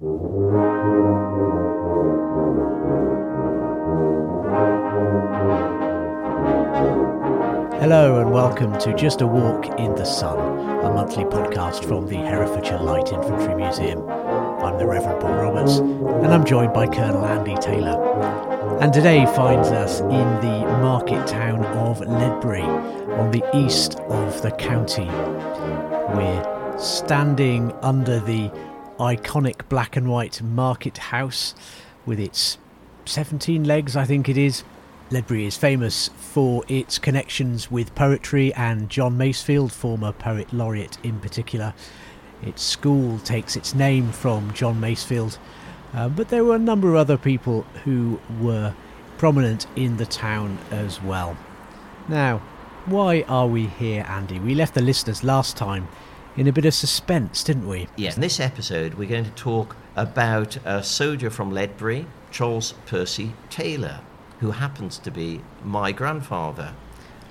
Hello and welcome to Just a Walk in the Sun, a monthly podcast from the Herefordshire Light Infantry Museum. I'm the Reverend Paul Roberts and I'm joined by Colonel Andy Taylor. And today finds us in the market town of Ledbury on the east of the county. We're standing under the iconic black and white market house with its 17 legs, I think it is, Ledbury is famous for its connections with poetry and John Masefield, former poet laureate in particular. Its school takes its name from John Masefield, uh, but there were a number of other people who were prominent in the town as well. Now, why are we here, Andy? We left the listeners last time in a bit of suspense, didn't we? Yes, in this episode, we're going to talk about a soldier from Ledbury, Charles Percy Taylor who happens to be my grandfather.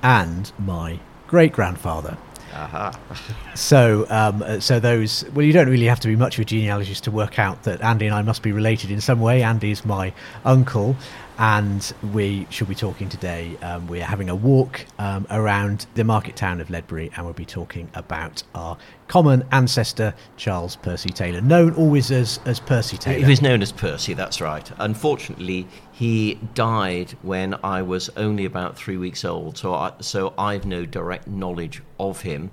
And my great grandfather. Uh-huh. so, um, uh, so those. Well, you don't really have to be much of a genealogist to work out that Andy and I must be related in some way. Andy's my uncle, and we should be talking today. Um, we're having a walk um, around the market town of Ledbury, and we'll be talking about our common ancestor, Charles Percy Taylor, known always as, as Percy Taylor. He was known as Percy, that's right. Unfortunately, he died when I was only about three weeks old, so, I, so I've no direct knowledge of him,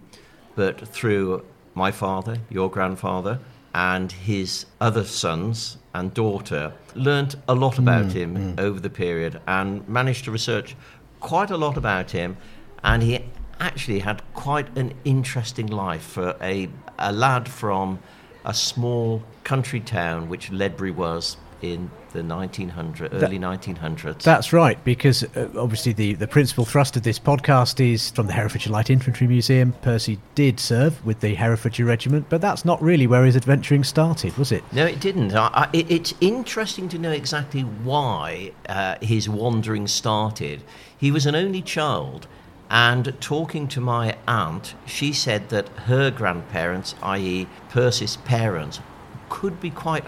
but through my father, your grandfather, and his other sons and daughter learnt a lot about mm, him mm. over the period and managed to research quite a lot about him. And he actually had quite an interesting life for a, a lad from a small country town, which Ledbury was in the 1900 early that, 1900s. That's right, because uh, obviously the, the principal thrust of this podcast is from the Herefordshire Light Infantry Museum. Percy did serve with the Herefordshire Regiment, but that's not really where his adventuring started, was it? No, it didn't. I, I, it, it's interesting to know exactly why uh, his wandering started. He was an only child. And talking to my aunt, she said that her grandparents, i.e., Percy's parents, could be quite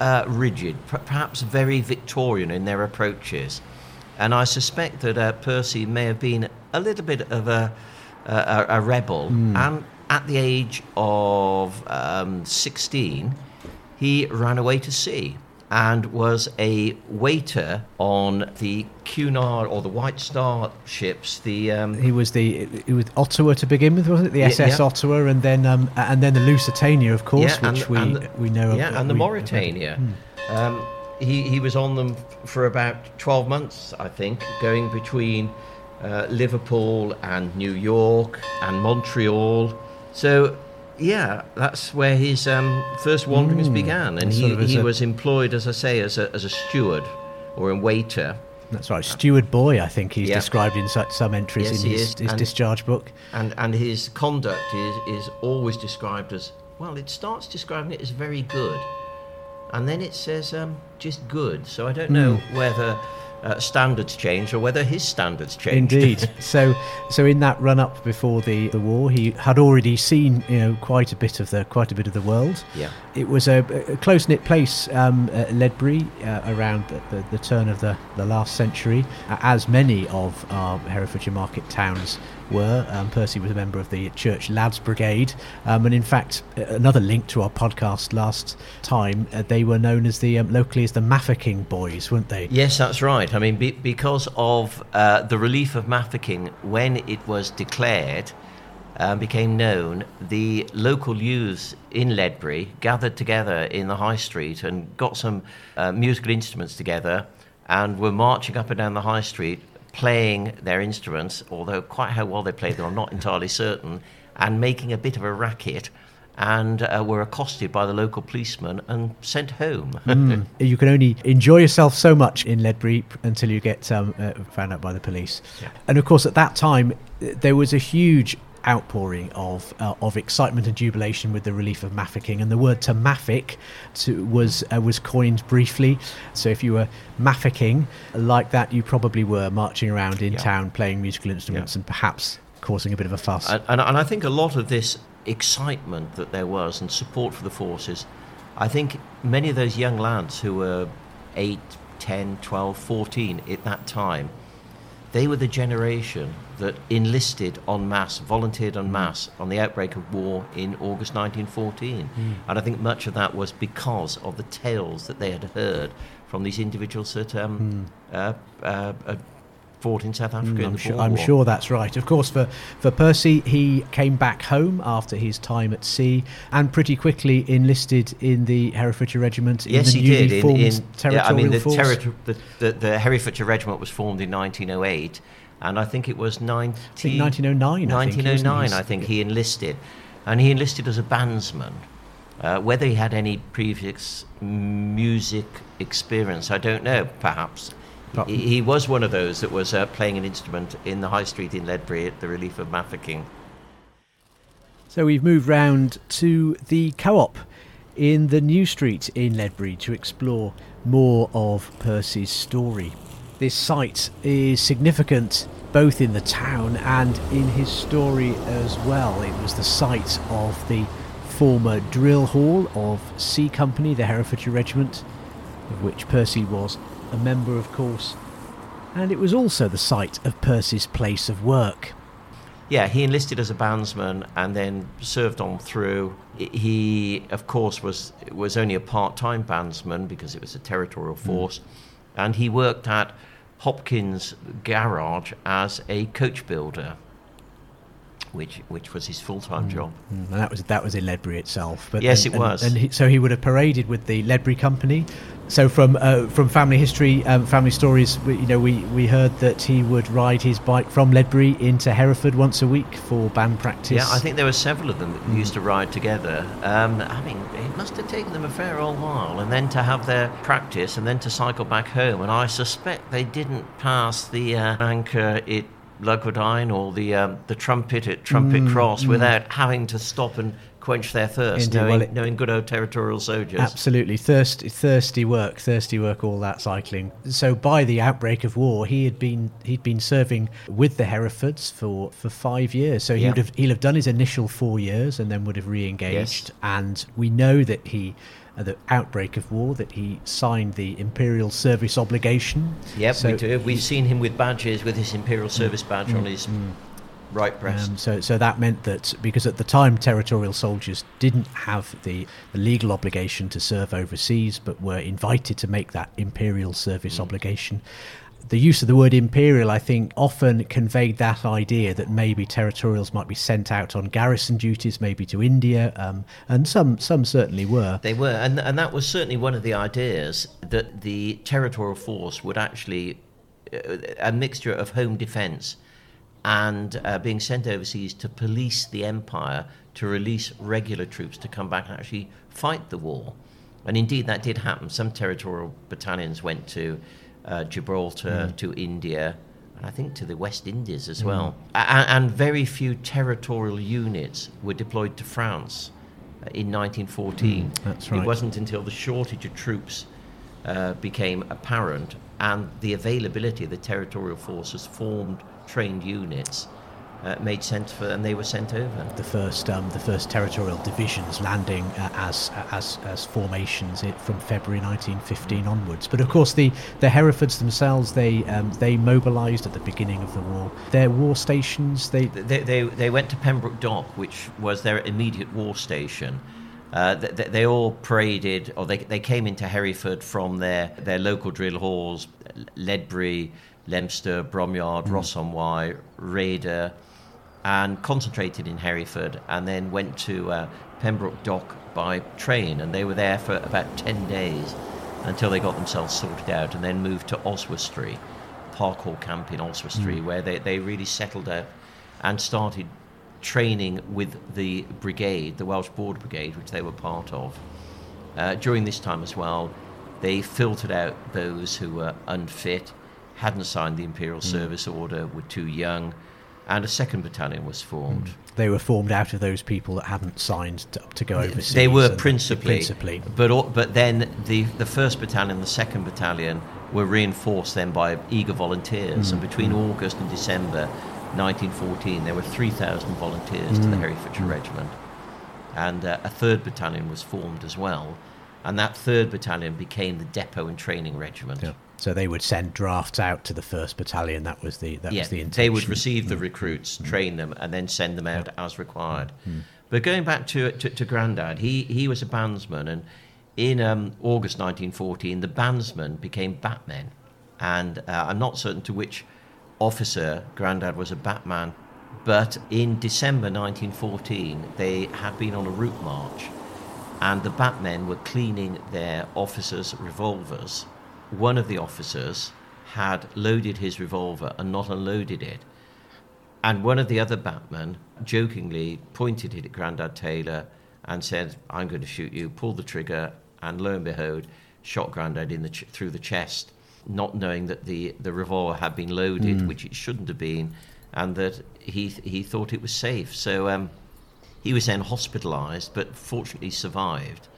uh, rigid, perhaps very Victorian in their approaches. And I suspect that uh, Percy may have been a little bit of a, a, a rebel. Mm. And at the age of um, 16, he ran away to sea and was a waiter on the Cunard or the White Star ships. The um, he was the it was Ottawa to begin with, wasn't it? The SS yeah. Ottawa, and then um, and then the Lusitania, of course, yeah, which we the, we know. Yeah, and the Mauretania. Hmm. Um, he he was on them for about twelve months, I think, going between uh, Liverpool and New York and Montreal. So yeah, that's where his um, first wanderings mm, began, and he, he was employed, as I say, as a, as a steward or a waiter. That's right, steward boy. I think he's yeah. described in such some entries yes, in his, his discharge book. And and his conduct is is always described as well. It starts describing it as very good, and then it says um, just good. So I don't know mm. whether uh, standards change or whether his standards changed. Indeed. so, so in that run up before the, the war, he had already seen you know quite a bit of the quite a bit of the world. Yeah. It was a, a close knit place, um, Ledbury, uh, around the, the, the, turn of the, the last century, as many of our Herefordshire market towns were. Um, Percy was a member of the Church Lads Brigade, um, and in fact, another link to our podcast last time, uh, they were known as the um, locally as the Mafeking Boys, weren't they? Yes, that's right. I mean, be, because of uh, the relief of Mafeking when it was declared. Um, became known, the local youths in Ledbury gathered together in the high street and got some uh, musical instruments together and were marching up and down the high street playing their instruments, although quite how well they played them, I'm not entirely certain, and making a bit of a racket. And uh, were accosted by the local policeman and sent home. mm. You can only enjoy yourself so much in Ledbury until you get um, uh, found out by the police. Yeah. And of course, at that time, there was a huge outpouring of uh, of excitement and jubilation with the relief of Mafeking, and the word to maffick to, was uh, was coined briefly. So if you were Mafeking like that, you probably were marching around in yeah. town playing musical instruments yeah. and perhaps causing a bit of a fuss. And, and, and I think a lot of this excitement that there was and support for the forces I think many of those young lads who were 8, 10, 12, 14 at that time, they were the generation that enlisted en masse, volunteered en masse on the outbreak of war in August 1914. Mm. And I think much of that was because of the tales that they had heard from these individuals that um, mm. uh, uh, uh, fought in South Africa. Mm, I'm, sure, I'm sure, that's right. Of course, for, for Percy, he came back home after his time at sea and pretty quickly enlisted in the Herefordshire Regiment. Yes, in the he did. In, in yeah, I mean, the, terri- the, the, the Herefordshire Regiment was formed in 1908 and I think it was 19, I think 1909. 1909, I think, I think he enlisted, and he enlisted as a bandsman. Uh, whether he had any previous music experience, I don't know. Perhaps he, he, was one of those that was uh, playing an instrument in the high street in Ledbury at the relief of Mafeking. So we've moved round to the co-op in the New Street in Ledbury to explore more of Percy's story. This site is significant both in the town and in his story as well. It was the site of the former drill hall of C Company, the Herefordshire Regiment, of which Percy was a member, of course, and it was also the site of Percy's place of work. Yeah, he enlisted as a bandsman and then served on through. He, of course, was was only a part-time bandsman because it was a territorial hmm. force, mm. and he worked at Hopkins Garage as a coach builder which which was his full time mm. job. Mm. And that was that was in Ledbury itself. But yes, and, it was. And, and he, so he would have paraded with the Ledbury Company. So from uh, from family history, um, family stories, we, you know, we, we heard that he would ride his bike from Ledbury into Hereford once a week for band practice. Yeah, I think there were several of them that mm. used to ride together. Um, I mean, it must have taken them a fair old while, and then to have their practice, and then to cycle back home. And I suspect they didn't pass the uh, anchor it Lugwardine or the um, the trumpet at Trumpet mm, Cross mm. without having to stop and quench their thirst, Indeed. knowing, well, it, knowing good old territorial soldiers. Absolutely, thirsty, thirsty work, thirsty work. All that cycling. So by the outbreak of war, he had been he'd been serving with the Herefords for, for five years. So he would have he'll have done his initial four years and then would have re-engaged. Yes. And we know that he at the outbreak of war that he signed the imperial service obligation. Yep, so we do. We've seen him with badges with his imperial service badge mm, on his mm, right breast. Um, so, so that meant that because at the time territorial soldiers didn't have the, the legal obligation to serve overseas, but were invited to make that imperial service mm. obligation the use of the word imperial, I think, often conveyed that idea that maybe territorials might be sent out on garrison duties, maybe to India, um, and some some certainly were. They were, and and that was certainly one of the ideas that the territorial force would actually uh, a mixture of home defence and uh, being sent overseas to police the empire, to release regular troops to come back and actually fight the war. And indeed, that did happen. Some territorial battalions went to uh, Gibraltar, mm. to India, and I think to the West Indies as mm. well. A- and very few territorial units were deployed to France uh, in 1914. Mm, that's right. It wasn't until the shortage of troops uh, became apparent and the availability of the territorial forces formed trained units uh, made sense for, and they were sent over. The first, um, the first territorial divisions landing uh, as as as formations it, from February 1915 onwards. But of course, the the Herefords themselves, they um, they mobilised at the beginning of the war. Their war stations, they they they, they went to Pembroke Dock, which was their immediate war station. Uh, they, they, all paraded, or they, they came into Hereford from their, their local drill halls, Ledbury, Leominster, Bromyard, mm. Ross-on-Wye, Radyr, and concentrated in Hereford and then went to uh, Pembroke Dock by train. And they were there for about 10 days until they got themselves sorted out and then moved to Oswestry, Parkhall Camp in Oswestry, mm. where they, they really settled out and started training with the brigade, the Welsh Border Brigade, which they were part of. Uh, during this time as well, they filtered out those who were unfit, hadn't signed the Imperial mm. Service Order, were too young, and a second battalion was formed. Mm. They were formed out of those people that hadn't signed to, to go overseas. They were principally, principally, but but then the the first battalion, the second battalion were reinforced then by eager volunteers, mm. and between mm. August and December 1914, there were 3,000 volunteers to the mm. Herefordshire mm. Regiment, and uh, a third battalion was formed as well. and that third battalion became the depot and training regiment. Yeah. So they would send drafts out to the first battalion. That was the that yeah, was the intention. they would receive the recruits, train them, and then send them out as required. But going back to, to to Grandad, he he was a bandsman, and in um, August 1914, the bandsmen became batmen, and uh, I'm not certain to which officer Grandad was a batman, but in December 1914, they had been on a route march, and the batmen were cleaning their officers' revolvers. One of the officers had loaded his revolver and not unloaded it. And one of the other batmen jokingly pointed it at Grandad Taylor and said, I'm going to shoot you, pulled the trigger, and lo and behold, shot Grandad in the ch- through the chest, not knowing that the, the revolver had been loaded, which it shouldn't have been, and that he, he thought it was safe. So um, he was then hospitalized, but fortunately survived.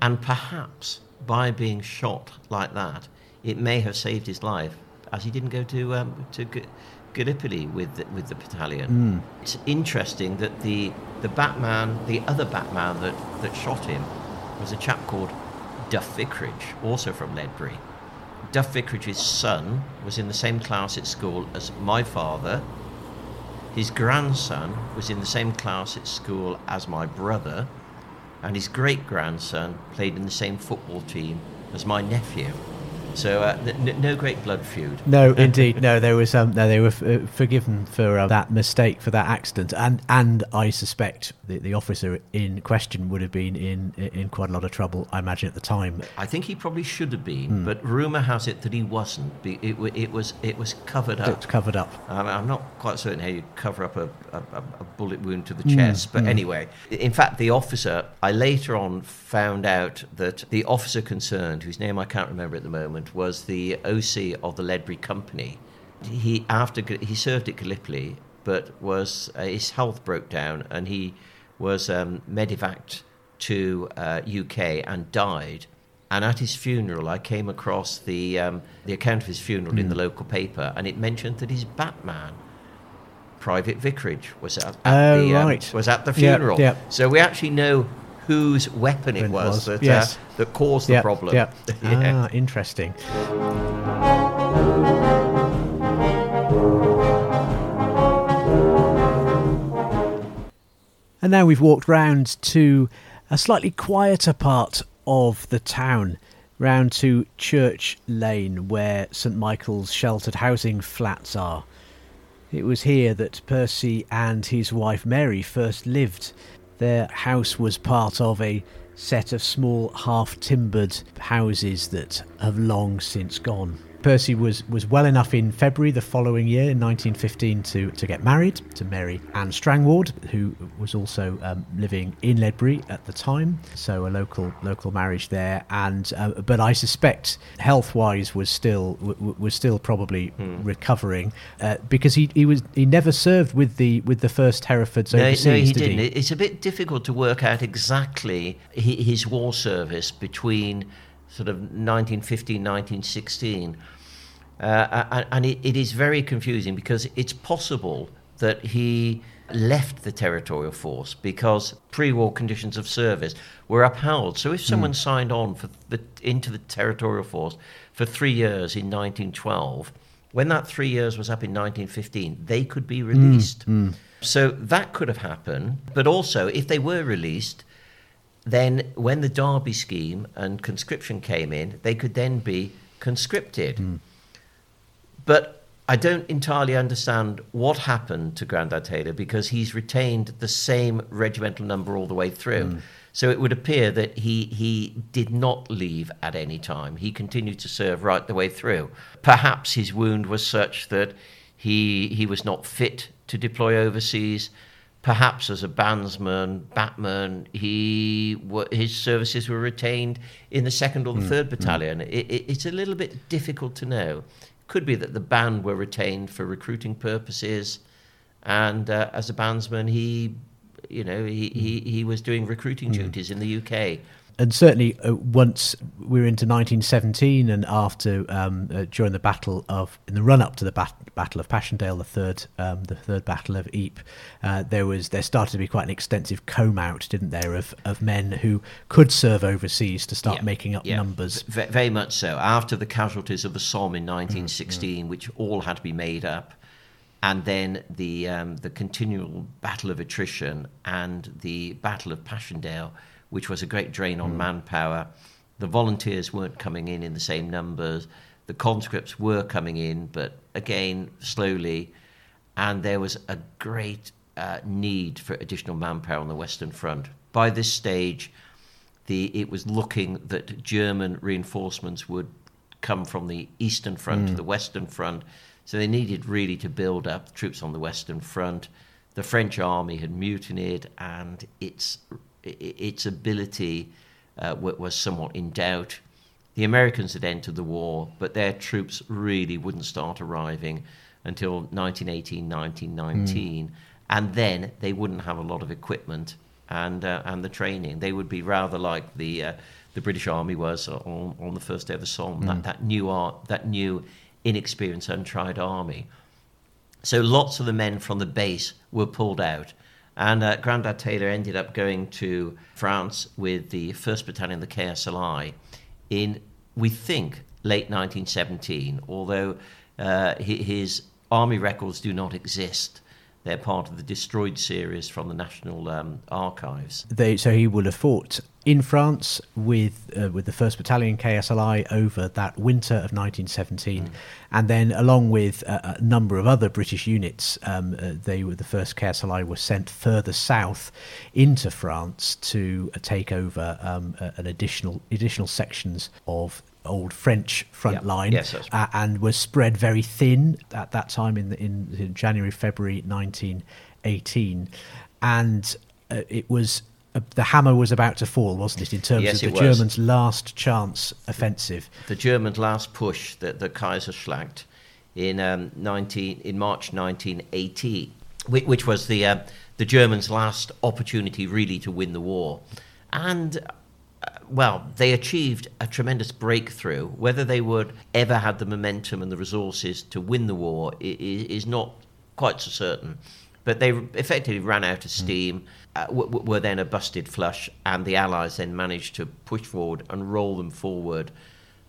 And perhaps by being shot like that, it may have saved his life, as he didn't go to um, to G- Gallipoli with the, with the battalion. It's interesting that the the Batman, the other Batman that, that shot him, was a chap called Duff Vicarage, also from Ledbury. Duff Vicarage's son was in the same class at school as my father. His grandson was in the same class at school as my brother, and his great grandson played in the same football team as my nephew. So uh, n- no great blood feud. No, indeed, no. There was um, no. They were f- uh, forgiven for uh, that mistake, for that accident, and and I suspect the, the officer in question would have been in in quite a lot of trouble. I imagine at the time. I think he probably should have been, but rumor has it that he wasn't. Be- It, it was it was covered up. It's covered up. Um, I'm not quite certain how you cover up a, a, a a bullet wound to the chest, but anyway, in fact, the officer, I later on found out that the officer concerned, whose name I can't remember at the moment, was the OC of the Ledbury Company. He after he served at Gallipoli, but was uh, his health broke down, and he was um, medevaced to uh, UK and died. And at his funeral, I came across the um, the account of his funeral in the local paper, and it mentioned that his Batman, Private Vicarage, was at, at Oh, the um, right. was at the funeral. yeah. So we actually know whose weapon it was, was, that yes. uh, that caused the yeah, problem. Yeah. Yeah. Ah, interesting. And now we've walked round to a slightly quieter part of the town, round to Church Lane, where St Michael's sheltered housing flats are. It was here that Percy and his wife Mary first lived. Their house was part of a set of small half timbered houses that have long since gone. Percy was, was well enough in February the following year, in 1915, to, to get married to Mary Ann Strangward, who was also um, living in Ledbury at the time. So a local local marriage there, and uh, but I suspect health wise was still w- was still probably recovering uh, because he, he was he never served with the with the first Herefords No, overseas. no, he did didn't. He? It's a bit difficult to work out exactly his war service between sort of 1915, 1916. Uh, and and it, it is very confusing because it's possible that he left the territorial force because pre-war conditions of service were upheld. So if someone hmm. signed on for the, into the territorial force for three years in 1912, when that three years was up in 1915, they could be hmm. released. Hmm. So that could have happened. But also, if they were released, then when the Derby scheme and conscription came in, they could then be conscripted. Hmm. But I don't entirely understand what happened to Grandad Taylor because he's retained the same regimental number all the way through. Hmm. So it would appear that he, he did not leave at any time. He continued to serve right the way through. Perhaps his wound was such that he, he was not fit to deploy overseas. Perhaps as a bandsman, batman, he his services were retained in the second or the mm, third mm. battalion. It, it, it's a little bit difficult to know. Could be that the band were retained for recruiting purposes, and uh, as a bandsman, he, you know, he, he, mm. he was doing recruiting duties in the UK. And certainly uh, once we were into 1917 and after um, uh, during the battle of in the run up to the bat- battle of Passchendaele, the third um, the third battle of Ypres, uh, there was there started to be quite an extensive comb out, didn't there, of, of men who could serve overseas to start Yeah, making up yeah, numbers. v- very much so. After the casualties of the Somme in 1916, which all had to be made up, and then the um, the continual battle of attrition and the battle of Passchendaele, which was a great drain on manpower. The volunteers weren't coming in in the same numbers. The conscripts were coming in, but again slowly, and there was a great uh, need for additional manpower on the Western Front. By this stage, the it was looking that German reinforcements would come from the Eastern Front to the Western Front, so they needed really to build up troops on the Western Front. The French army had mutinied, and its its ability uh, was somewhat in doubt. The Americans had entered the war, but their troops really wouldn't start arriving until 1918, 1919, and then they wouldn't have a lot of equipment and uh, and the training. They would be rather like the uh, the British Army was on, on the first day of the Somme. That that new art, that new inexperienced, untried army. So lots of the men from the base were pulled out. And uh, Grandad Taylor ended up going to France with the 1st Battalion, the KSLI, in, we think, late 1917, although uh, his army records do not exist. They're part of the destroyed series from the National um, Archives. They, so he would have fought in France with uh, with the First Battalion KSLI over that winter of 1917, and then along with a, a number of other British units, um, uh, they were the first KSLI were sent further south into France to uh, take over um, an additional additional sections of old French front Yeah. line Yes, that's uh, and was spread very thin at that time in, the, in, in January, February 1918. And uh, it was uh, the hammer was about to fall, wasn't it, in terms Yes, of the. Germans' last chance offensive? the German last push, that the, the Kaiserschlacht, in um, 19 in March 1918, which, which was the uh, the Germans' last opportunity really to win the war, and. Uh, Well, they achieved a tremendous breakthrough. Whether they would ever have the momentum and the resources to win the war is not quite so certain. But they effectively ran out of steam, uh, were then a busted flush, and the Allies then managed to push forward and roll them forward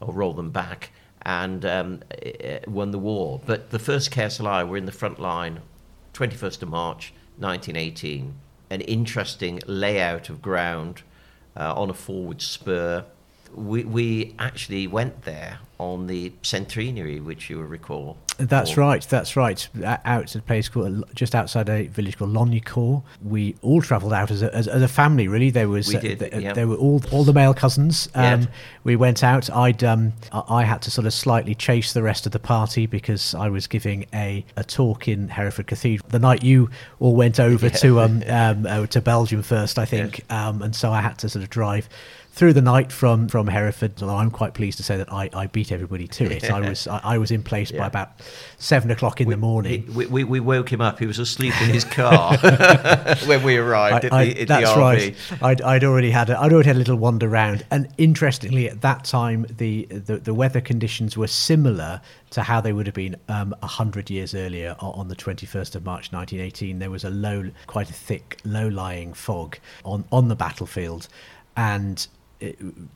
or roll them back and um, uh, won the war. But the first KSLI were in the front line, 21st of March 1918. An interesting layout of ground uh, on a forward spur. We, we actually went there on the centenary, which you will recall. That's Or- right. That's right. Out to a place called just outside a village called Lagnicourt. We all travelled out as a, as, as a family. Really, there was We uh, did, th- yeah. there were all all the male cousins. Um, Yeah. We went out. I'd um, I I had to sort of slightly chase the rest of the party because I was giving a, a talk in Hereford Cathedral the night you all went over to um, um uh, to Belgium first, I think. Um, and so I had to sort of drive through the night from from Hereford. Although I'm quite pleased to say that I, I beat everybody to it. I was I, I was in place by about seven o'clock in the morning. We, we, we woke him up. He was asleep in his car when we arrived at I- the, at that's the right. I'd, I'd already had a, I'd already had a little wander round, and interestingly, at that time, the the, the weather conditions were similar to how they would have been um, a hundred years earlier on the twenty first of March, nineteen eighteen. There was a low, quite a thick, low lying fog on on the battlefield, and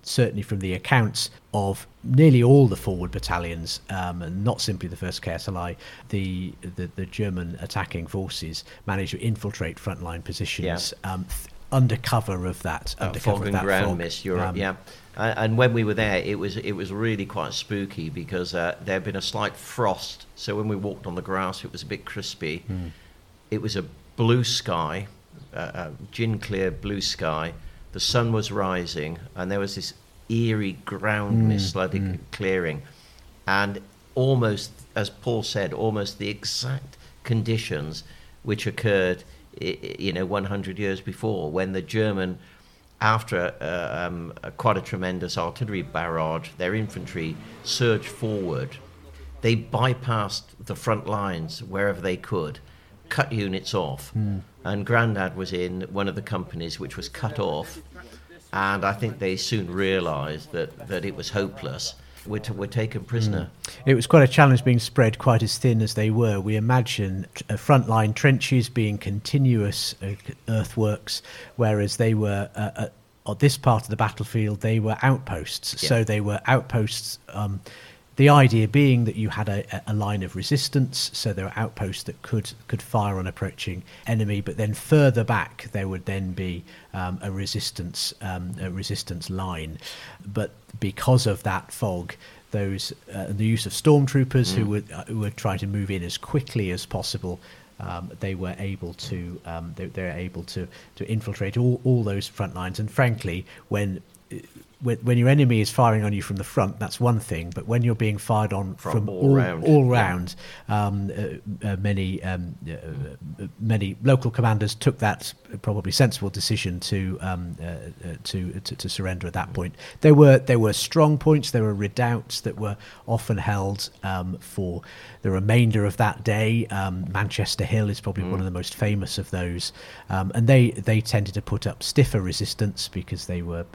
certainly from the accounts of nearly all the forward battalions, um, and not simply the first KSLI, the, the the German attacking forces managed to infiltrate frontline positions um, th- under cover of that Uh, under fog cover of and that ground fog. Europe, Um, yeah. And, when we were there, it was it was really quite spooky because uh, there had been a slight frost. So when we walked on the grass, it was a bit crispy. Hmm. It was a blue sky, uh, uh, gin clear blue sky. The sun was rising, and there was this eerie ground mist flooding, clearing, and almost, as Paul said, almost the exact conditions which occurred, you know, 100 years before, when the German, after uh, um, quite a tremendous artillery barrage, their infantry surged forward. They bypassed the front lines wherever they could, cut units off, and Grandad was in one of the companies which was cut off and I think they soon realised that, that it was hopeless. We're, t- we're taken prisoner. Mm. It was quite a challenge being spread quite as thin as they were. We imagine uh, frontline trenches being continuous uh, earthworks, whereas they were uh, uh, on this part of the battlefield, they were outposts. Yeah. So they were outposts. Um, the idea being that you had a, a, line of resistance, so there were outposts that could could fire on approaching enemy, but then further back there would then be um, a resistance um, a resistance line. But because of that fog, those uh, the use of stormtroopers mm. who would uh, who would try to move in as quickly as possible. Um, they were able to um, they, they're able to to infiltrate all, all those front lines. And frankly, when when your enemy is firing on you from the front, that's one thing. But when you're being fired on from, from all, all, round, all round yeah. um, uh, uh, many um, uh, uh, many local commanders took that probably sensible decision to, um, uh, uh, to, to, to surrender at that point. There were there were strong points. There were redoubts that were often held um, for the remainder of that day. Um, Manchester Hill is probably mm. one of the most famous of those, um, and they they tended to put up stiffer resistance because they were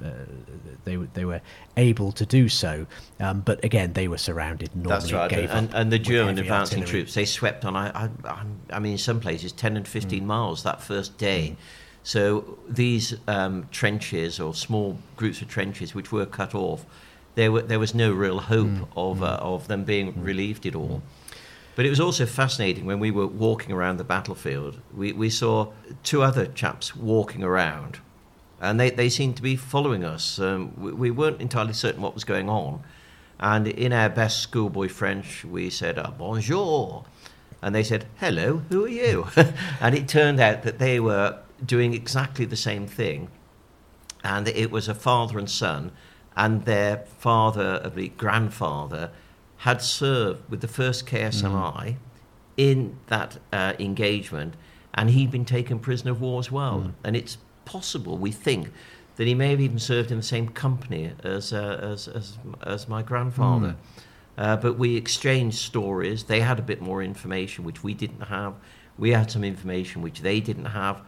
they they were able to do so. Um, but again, they were surrounded. That's right. And, and, the German advancing artillery. troops, they swept on. I, I, I, mean, in some places, ten and fifteen mm. miles that first day. Mm. So these um, trenches or small groups of trenches which were cut off, there were there was no real hope mm. of mm. uh, of them being mm. relieved at all. But it was also fascinating when we were walking around the battlefield. We, we saw two other chaps walking around and they, they seemed to be following us. Um, we, we, weren't entirely certain what was going on. And in our best schoolboy French, we said, oh, bonjour. And they said, hello, who are you? and it turned out that they were doing exactly the same thing. And it was a father and son, and their father, the grandfather, had served with the 1st KSLI mm. in that uh, engagement, and he'd been taken prisoner of war as well. Mm. And it's possible, we think, that he may have even served in the same company as, uh, as, as, as, my grandfather. Mm. Uh, but we exchanged stories. They had a bit more information, which we didn't have. We had some information which they didn't have.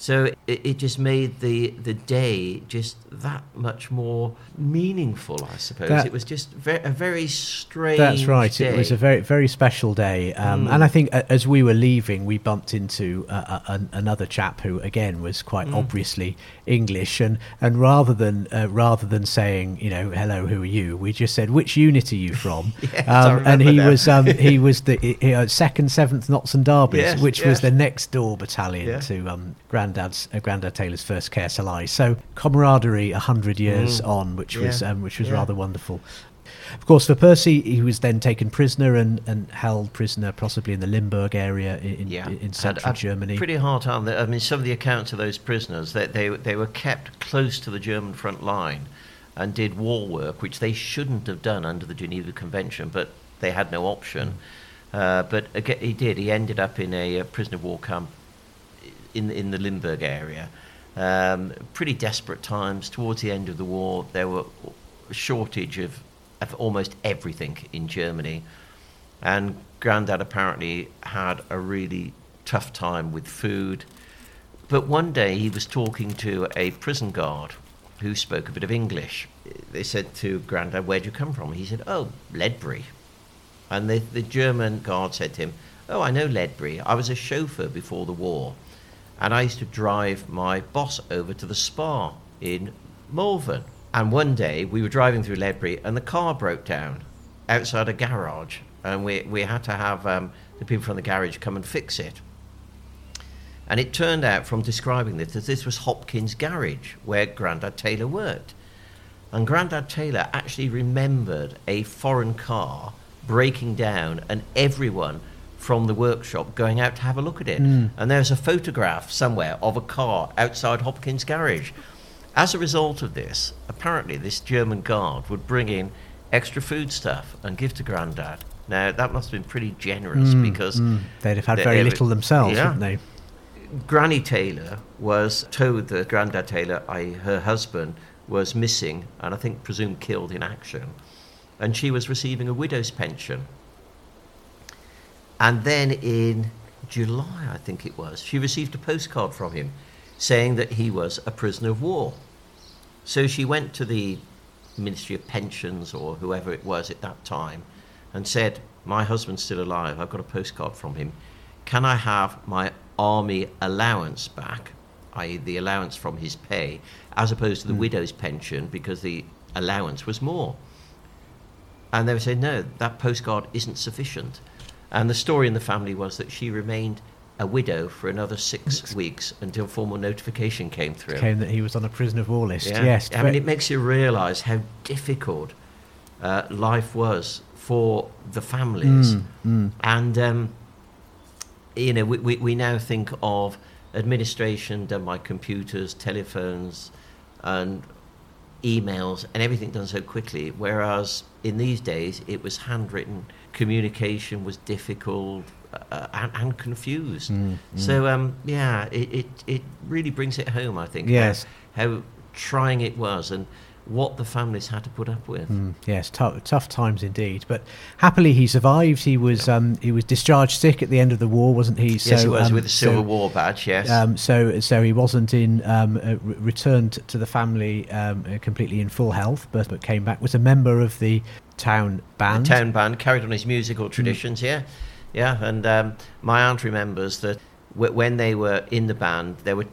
So it, it, just made the the day just that much more meaningful, I suppose. That, it was just ve- a very strange. That's right. Day. It was a very very special day, um, mm. and I think as we were leaving, we bumped into uh, a, another chap who again was quite mm. obviously English, and and rather than uh, rather than saying you know hello, who are you, we just said which unit are you from, yes, um, and he that. was um, he was the uh, second, seventh Notts and Derbys, yes, which yes. was the next door battalion yeah. to um, Grandad's uh, Grandad Taylor's first KSLI. So camaraderie a hundred years mm. on, which was um, which was yeah. rather wonderful. Of course, for Percy, he was then taken prisoner and, and held prisoner, possibly in the Limburg area in, yeah. in central Germany. Pretty hard on. I mean, some of the accounts of those prisoners, they, they, they were kept close to the German front line and did war work, which they shouldn't have done under the Geneva Convention, but they had no option. Mm. Uh, but again, he did. He ended up in a, a prisoner of war camp in, in the Limburg area. Um, pretty desperate times. Towards the end of the war, there were a shortage of of almost everything in Germany. And Grandad apparently had a really tough time with food. But one day he was talking to a prison guard who spoke a bit of English. They said to Grandad, Where'd you come from? He said, Oh, Ledbury. And the, the German guard said to him, Oh, I know Ledbury. I was a chauffeur before the war. And I used to drive my boss over to the spa in Malvern. And one day we were driving through Ledbury and the car broke down outside a garage. And we, we had to have um, the people from the garage come and fix it. And it turned out from describing this that this was Hopkins' garage where Grandad Taylor worked. And Grandad Taylor actually remembered a foreign car breaking down and everyone from the workshop going out to have a look at it. Mm. And there's a photograph somewhere of a car outside Hopkins' garage. As a result of this, apparently this German guard would bring in extra food stuff and give to Grandad. Now that must have been pretty generous mm, because mm. they'd have had very little themselves, yeah. wouldn't they? Granny Taylor was told that Grandad Taylor, I, her husband, was missing and I think presumed killed in action, and she was receiving a widow's pension. And then in July, I think it was, she received a postcard from him saying that he was a prisoner of war. So she went to the Ministry of Pensions or whoever it was at that time and said, My husband's still alive. I've got a postcard from him. Can I have my army allowance back, i.e., the allowance from his pay, as opposed to the hmm. widow's pension because the allowance was more? And they would say, No, that postcard isn't sufficient. And the story in the family was that she remained a widow for another six weeks until formal notification came through. Came that he was on a prisoner of war list. Yeah. Yes. I mean, it makes you realise how difficult uh, life was for the families. Mm, And, um, you know, we, we, we now think of administration done by computers, telephones, and emails, and everything done so quickly. Whereas in these days, it was handwritten, communication was difficult. Uh, and, and confused. Mm, So um, yeah, it, it it really brings it home. I think. Yes. How, how trying it was, and what the families had to put up with. Mm, yes, tough, tough times indeed. But happily, he survived. He was um, he was discharged sick at the end of the war, wasn't he? yes, he was um, with the Silver so- War badge. Yes. Um, so, so he wasn't in um, uh, returned to the family um, uh, completely in full health, but, but came back. Was a member of the town band. the town band carried on his Mm. musical traditions. Yeah, yeah. And um, my aunt remembers that w- when they were in the band, they were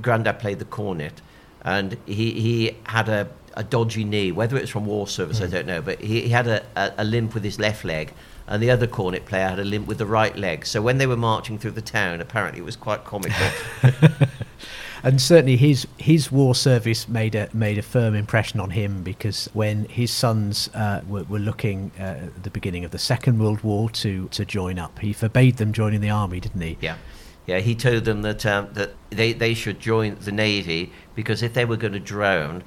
Grandad played the cornet, and he he had a, a dodgy knee. Whether it was from war service, I Mm. don't know. But he, he had a, a, a limp with his left leg. And the other cornet player had a limp with the right leg. So when they were marching through the town, apparently it was quite comical. and certainly his his war service made a made a firm impression on him because when his sons uh, were, were looking uh, at the beginning of the Second World War to to join up, he forbade them joining the army, didn't he? Yeah, yeah. He told them that um, that they, they should join the navy because if they were going to drown,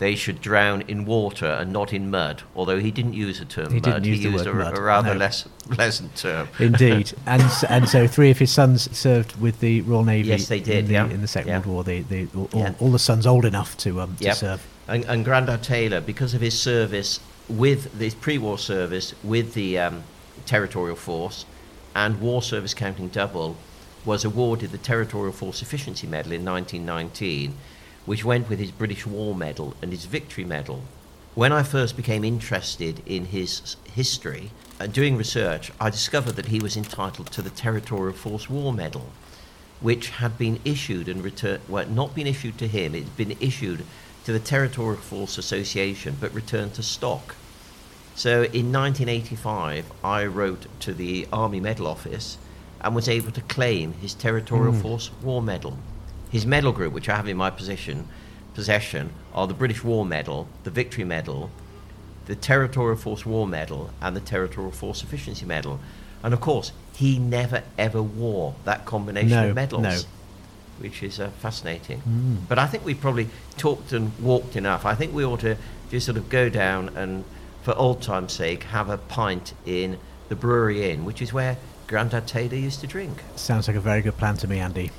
they should drown in water and not in mud. Although he didn't use the term He mud, didn't use he the used word a, mud, a rather no. less pleasant term. Indeed, and and so three of his sons served with the Royal Navy. Yes, they did, In the, yeah. in the Second Yeah. World War, they, they, all, Yeah. all the sons old enough to um, to serve. And, and Grandad Taylor, because of his service with his pre-war service with the um, territorial force and war service counting double, was awarded the Territorial Force Efficiency Medal in 1919, which went with his British War Medal and his Victory Medal. When I first became interested in his history and doing research, I discovered that he was entitled to the Territorial Force War Medal which had been issued and returned, well, not been issued to him, it had been issued to the Territorial Force Association, but returned to stock. So in 1985, I wrote to the Army Medal Office and was able to claim his Territorial mm. Force War Medal. His medal group, which I have in my possession, possession are the British War Medal, the Victory Medal, the Territorial Force War Medal and the Territorial Force Efficiency Medal. And of course, he never ever wore that combination No, of medals, no. which is uh, fascinating. But I think we've probably talked and walked enough. I think we ought to just sort of go down and, for old time's sake, have a pint in the Brewery Inn, which is where Grandad Taylor used to drink. Sounds like a very good plan to me, Andy.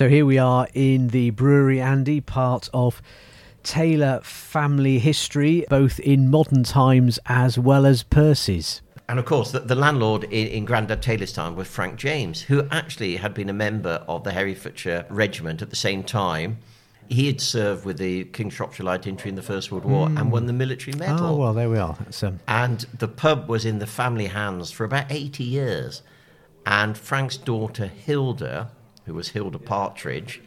So here we are in the brewery, Andy, part of Taylor family history, both in modern times as well as Percy's. And of course, the, the landlord in, in Grandad Taylor's time was Frank James, who actually had been a member of the Herefordshire Regiment at the same time. He had served with the King Shropshire Light Infantry in the First World War and won the military medal. Oh well, there we are. Um, And the pub was in the family hands for about 80 years. And Frank's daughter, Hilda, who was Hilda Partridge,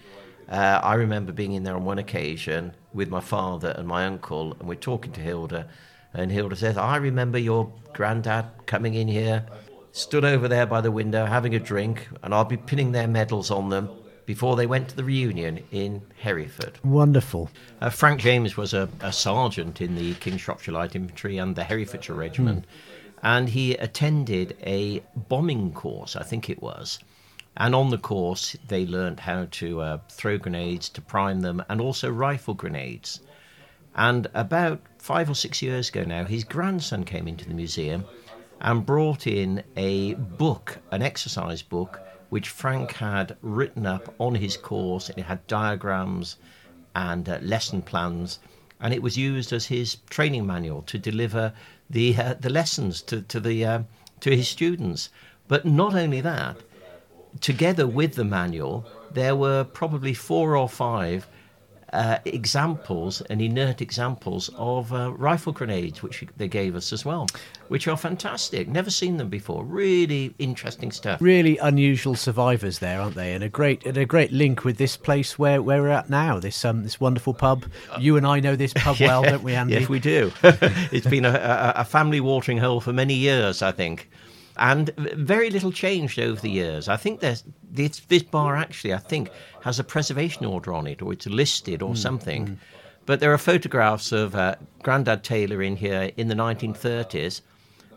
uh, I remember being in there on one occasion with my father and my uncle, and we're talking to Hilda. And Hilda says, I remember your granddad coming in here, stood over there by the window having a drink, and I'll be pinning their medals on them before they went to the reunion in Hereford. wonderful. Uh, Frank James was a, a sergeant in the King Shropshire Light Infantry and the Herefordshire Regiment, and he attended a bombing course, I think it was. And on the course, they learnt how to uh, throw grenades, to prime them, and also rifle grenades. And about five or six years ago now, his grandson came into the museum and brought in a book, an exercise book, which Frank had written up on his course. It had diagrams and uh, lesson plans, and it was used as his training manual to deliver the uh, the lessons to to the um, to his students. But not only that, together with the manual, there were probably four or five uh, examples and inert examples of uh, rifle grenades, which they gave us as well, which are fantastic. Never seen them before. Really interesting stuff. Really unusual survivors there, aren't they? And a great and a great link with this place where, where we're at now. This um this wonderful pub. You and I know this pub well, don't we, Andy? Yes, we do. it's been a, a, a family watering hole for many years, I think and very little changed over the years. I think there's this, this bar actually, I think, has a preservation order on it, or it's listed, or mm, something. Mm. But there are photographs of uh, Grandad Taylor in here in the 1930s,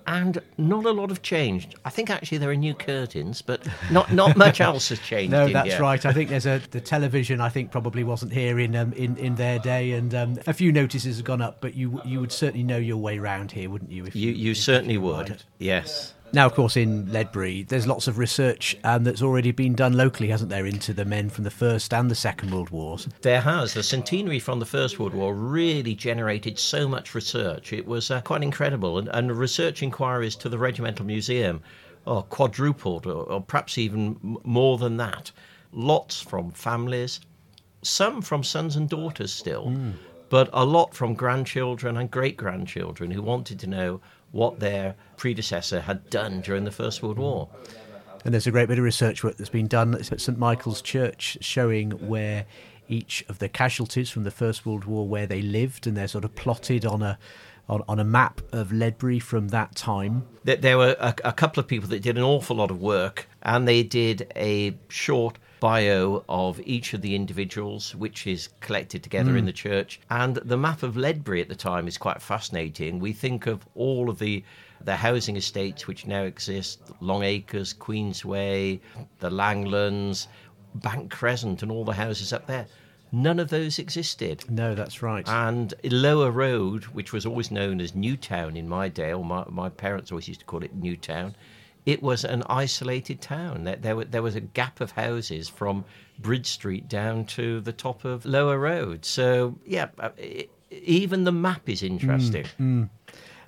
and not a lot have changed. I think actually there are new curtains, but not not much else has changed. no, that's here. right. I think there's a the television. I think probably wasn't here in um, in in their day, and um, a few notices have gone up. But you you would certainly know your way round here, wouldn't you? If you you, you certainly would. Yes. Now, of course, in Ledbury, there's lots of research um, that's already been done locally, hasn't there, into the men from the First and the Second World Wars? There has. The centenary from the First World War really generated so much research. It was uh, quite incredible. And, and, research inquiries to the Regimental Museum are quadrupled, or, or perhaps even more than that. Lots from families, some from sons and daughters still, mm. but a lot from grandchildren and great grandchildren who wanted to know what their predecessor had done during the First World War. And there's a great bit of research work that's been done at St Michael's Church showing where each of the casualties from the First World War where they lived, and they're sort of plotted on a on, on a map of Ledbury from that time. There were a, a couple of people that did an awful lot of work, and they did a short bio of each of the individuals, which is collected together mm. in the church. And the map of Ledbury at the time is quite fascinating. We think of all of the the housing estates which now exist Long Acres, Queensway, the Langlands, Bank Crescent, and all the houses up there. None of those existed. No, that's right. And Lower Road, which was always known as Newtown in my day, or my, my parents always used to call it Newtown, it was an isolated town. There, there, there, was a gap of houses from Bridge Street down to the top of Lower Road. So, yeah, uh, it, even the map is interesting. Mm, mm.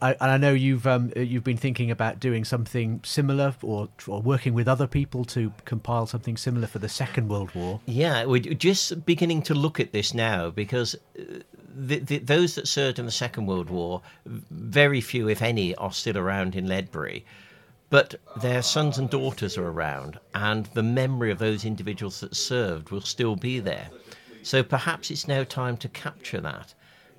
I, and I know you've um, you've been thinking about doing something similar, or, or working with other people to compile something similar for the Second World War. Yeah, we're just beginning to look at this now because uh, the, the, those that served in the Second World War, very few, if any, are still around in Ledbury but their sons and daughters are around, and the memory of those individuals that served will still be there. So perhaps it's now time to capture that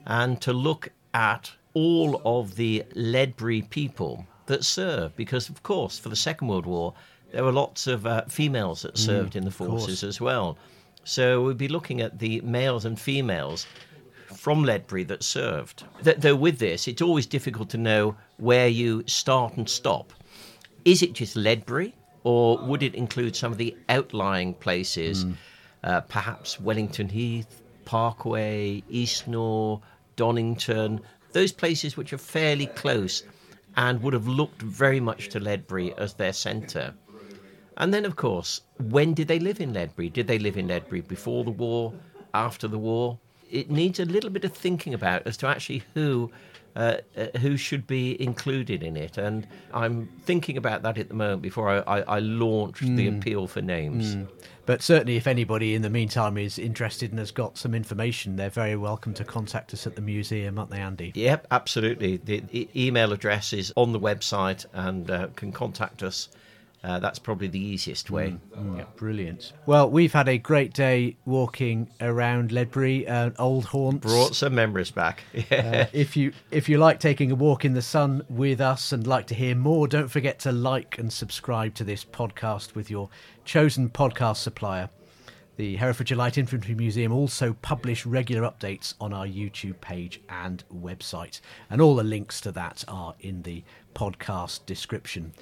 and to look at all of the Ledbury people that served, because, of course, for the Second World War, there were lots of uh, females that mm, served mm, in the forces as well. So we'd be looking at the males and females from Ledbury that served. Though with this, it's always difficult to know where you start and stop is it just Ledbury, or would it include some of the outlying places, mm. uh, perhaps Wellington Heath, Parkway, Eastnor, Donnington, those places which are fairly close and would have looked very much to Ledbury as their centre? And then, of course, when did they live in Ledbury? Did they live in Ledbury before the war, after the war? It needs a little bit of thinking about as to actually who uh, uh, who should be included in it. And I'm thinking about that at the moment before I, I, I launch mm. the hmm. appeal for names. Mm. But certainly, if anybody in the meantime is interested and has got some information, they're very welcome to contact us at the museum, aren't they, Andy? Yep, absolutely. The email address is on the website and uh, can contact us uh, that's probably the easiest way. Mm, mm, yeah. Brilliant. Well, we've had a great day walking around Ledbury, uh, old haunts. Brought some memories back. uh, if you if you like taking a walk in the sun with us and like to hear more, don't forget to like and subscribe to this podcast with your chosen podcast supplier. The Herefordshire Light Infantry Museum also publish regular updates on our YouTube page and website, and all the links to that are in the podcast description.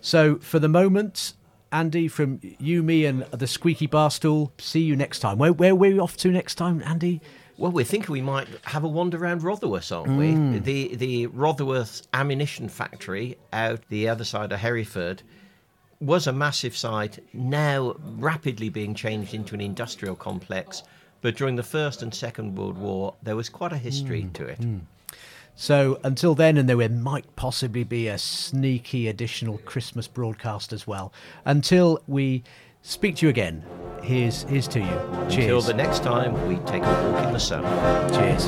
So for the moment, Andy, from you, me, and the squeaky bar stool, see you next time. Where, where are we off to next time, Andy? Well, we're thinking we might have a wander around Rotherwas, aren't we? Mm. The the Rotherwas ammunition factory out the other side of Hereford was a massive site, now rapidly being changed into an industrial complex. But during the First and Second World War, there was quite a history mm. to it. Mm. So until then, and there might possibly be a sneaky additional Christmas broadcast as well. Until we speak to you again, here's here's to you. Cheers. Until the next time we take a walk in the sun. Cheers.